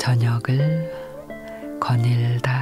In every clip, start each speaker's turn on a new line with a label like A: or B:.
A: 저녁을 거닐다.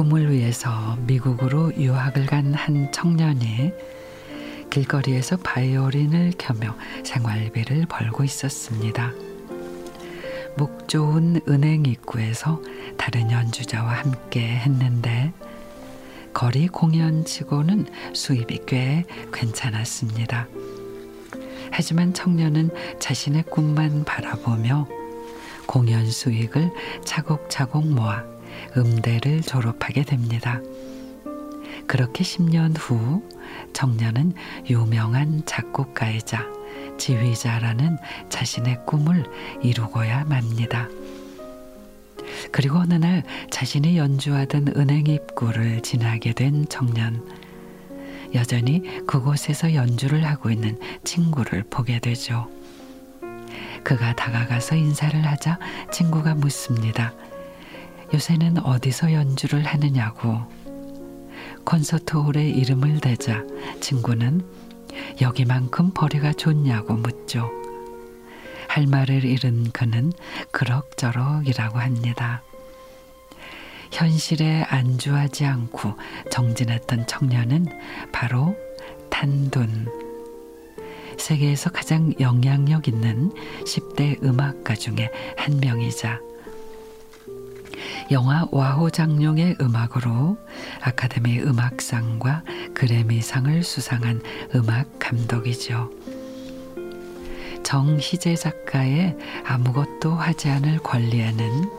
A: 꿈을 위해서 미국으로 유학을 간 한 청년이 길거리에서 바이올린을 켜며 생활비를 벌고 있었습니다. 목 좋은 은행 입구에서 다른 연주자와 함께 했는데 거리 공연치고는 수입이 꽤 괜찮았습니다. 하지만 청년은 자신의 꿈만 바라보며 공연 수익을 차곡차곡 모아 음대를 졸업하게 됩니다. 그렇게 10년 후 청년은 유명한 작곡가이자 지휘자라는 자신의 꿈을 이루고야 맙니다. 그리고 어느 날 자신이 연주하던 은행 입구를 지나게 된 청년. 여전히 그곳에서 연주를 하고 있는 친구를 보게 되죠. 그가 다가가서 인사를 하자 친구가 묻습니다. 요새는 어디서 연주를 하느냐고. 콘서트홀에 이름을 대자 친구는 여기만큼 벌이가 좋냐고 묻죠. 할 말을 잃은 그는 그럭저럭이라고 합니다. 현실에 안주하지 않고 정진했던 청년은 바로 탄둔. 세계에서 가장 영향력 있는 10대 음악가 중에 한 명이자 영화 와호 장룡의 음악으로 아카데미 음악상과 그래미상을 수상한 음악 감독이죠. 정희재 작가의 아무것도 하지 않을 권리에는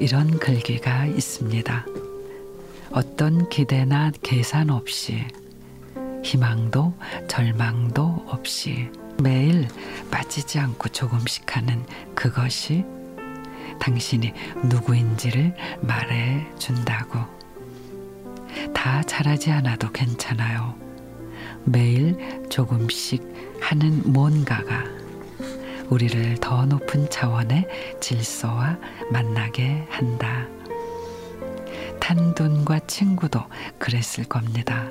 A: 이런 글귀가 있습니다. 어떤 기대나 계산 없이 희망도 절망도 없이 매일 빠지지 않고 조금씩 하는 그것이 당신이 누구인지를 말해 준다고. 다 잘하지 않아도 괜찮아요. 매일 조금씩 하는 뭔가가 우리를 더 높은 차원의 질서와 만나게 한다. 탄둔과 친구도 그랬을 겁니다.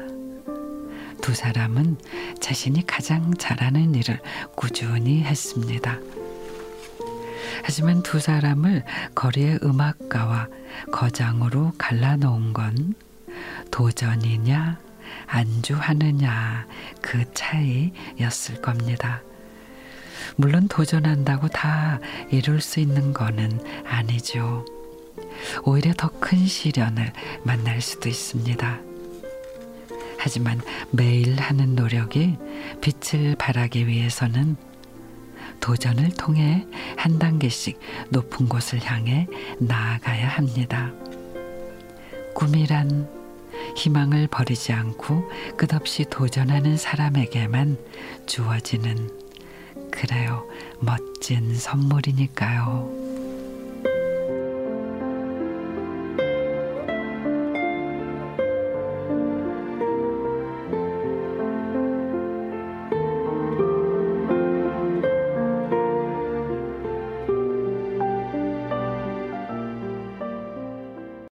A: 두 사람은 자신이 가장 잘하는 일을 꾸준히 했습니다. 하지만 두 사람을 거리의 음악가와 거장으로 갈라놓은 건 도전이냐 안주하느냐 그 차이였을 겁니다. 물론 도전한다고 다 이룰 수 있는 거는 아니죠. 오히려 더 큰 시련을 만날 수도 있습니다. 하지만 매일 하는 노력이 빛을 발하기 위해서는 도전을 통해 한 단계씩 높은 곳을 향해 나아가야 합니다. 꿈이란 희망을 버리지 않고 끝없이 도전하는 사람에게만 주어지는 그래요 멋진 선물이니까요.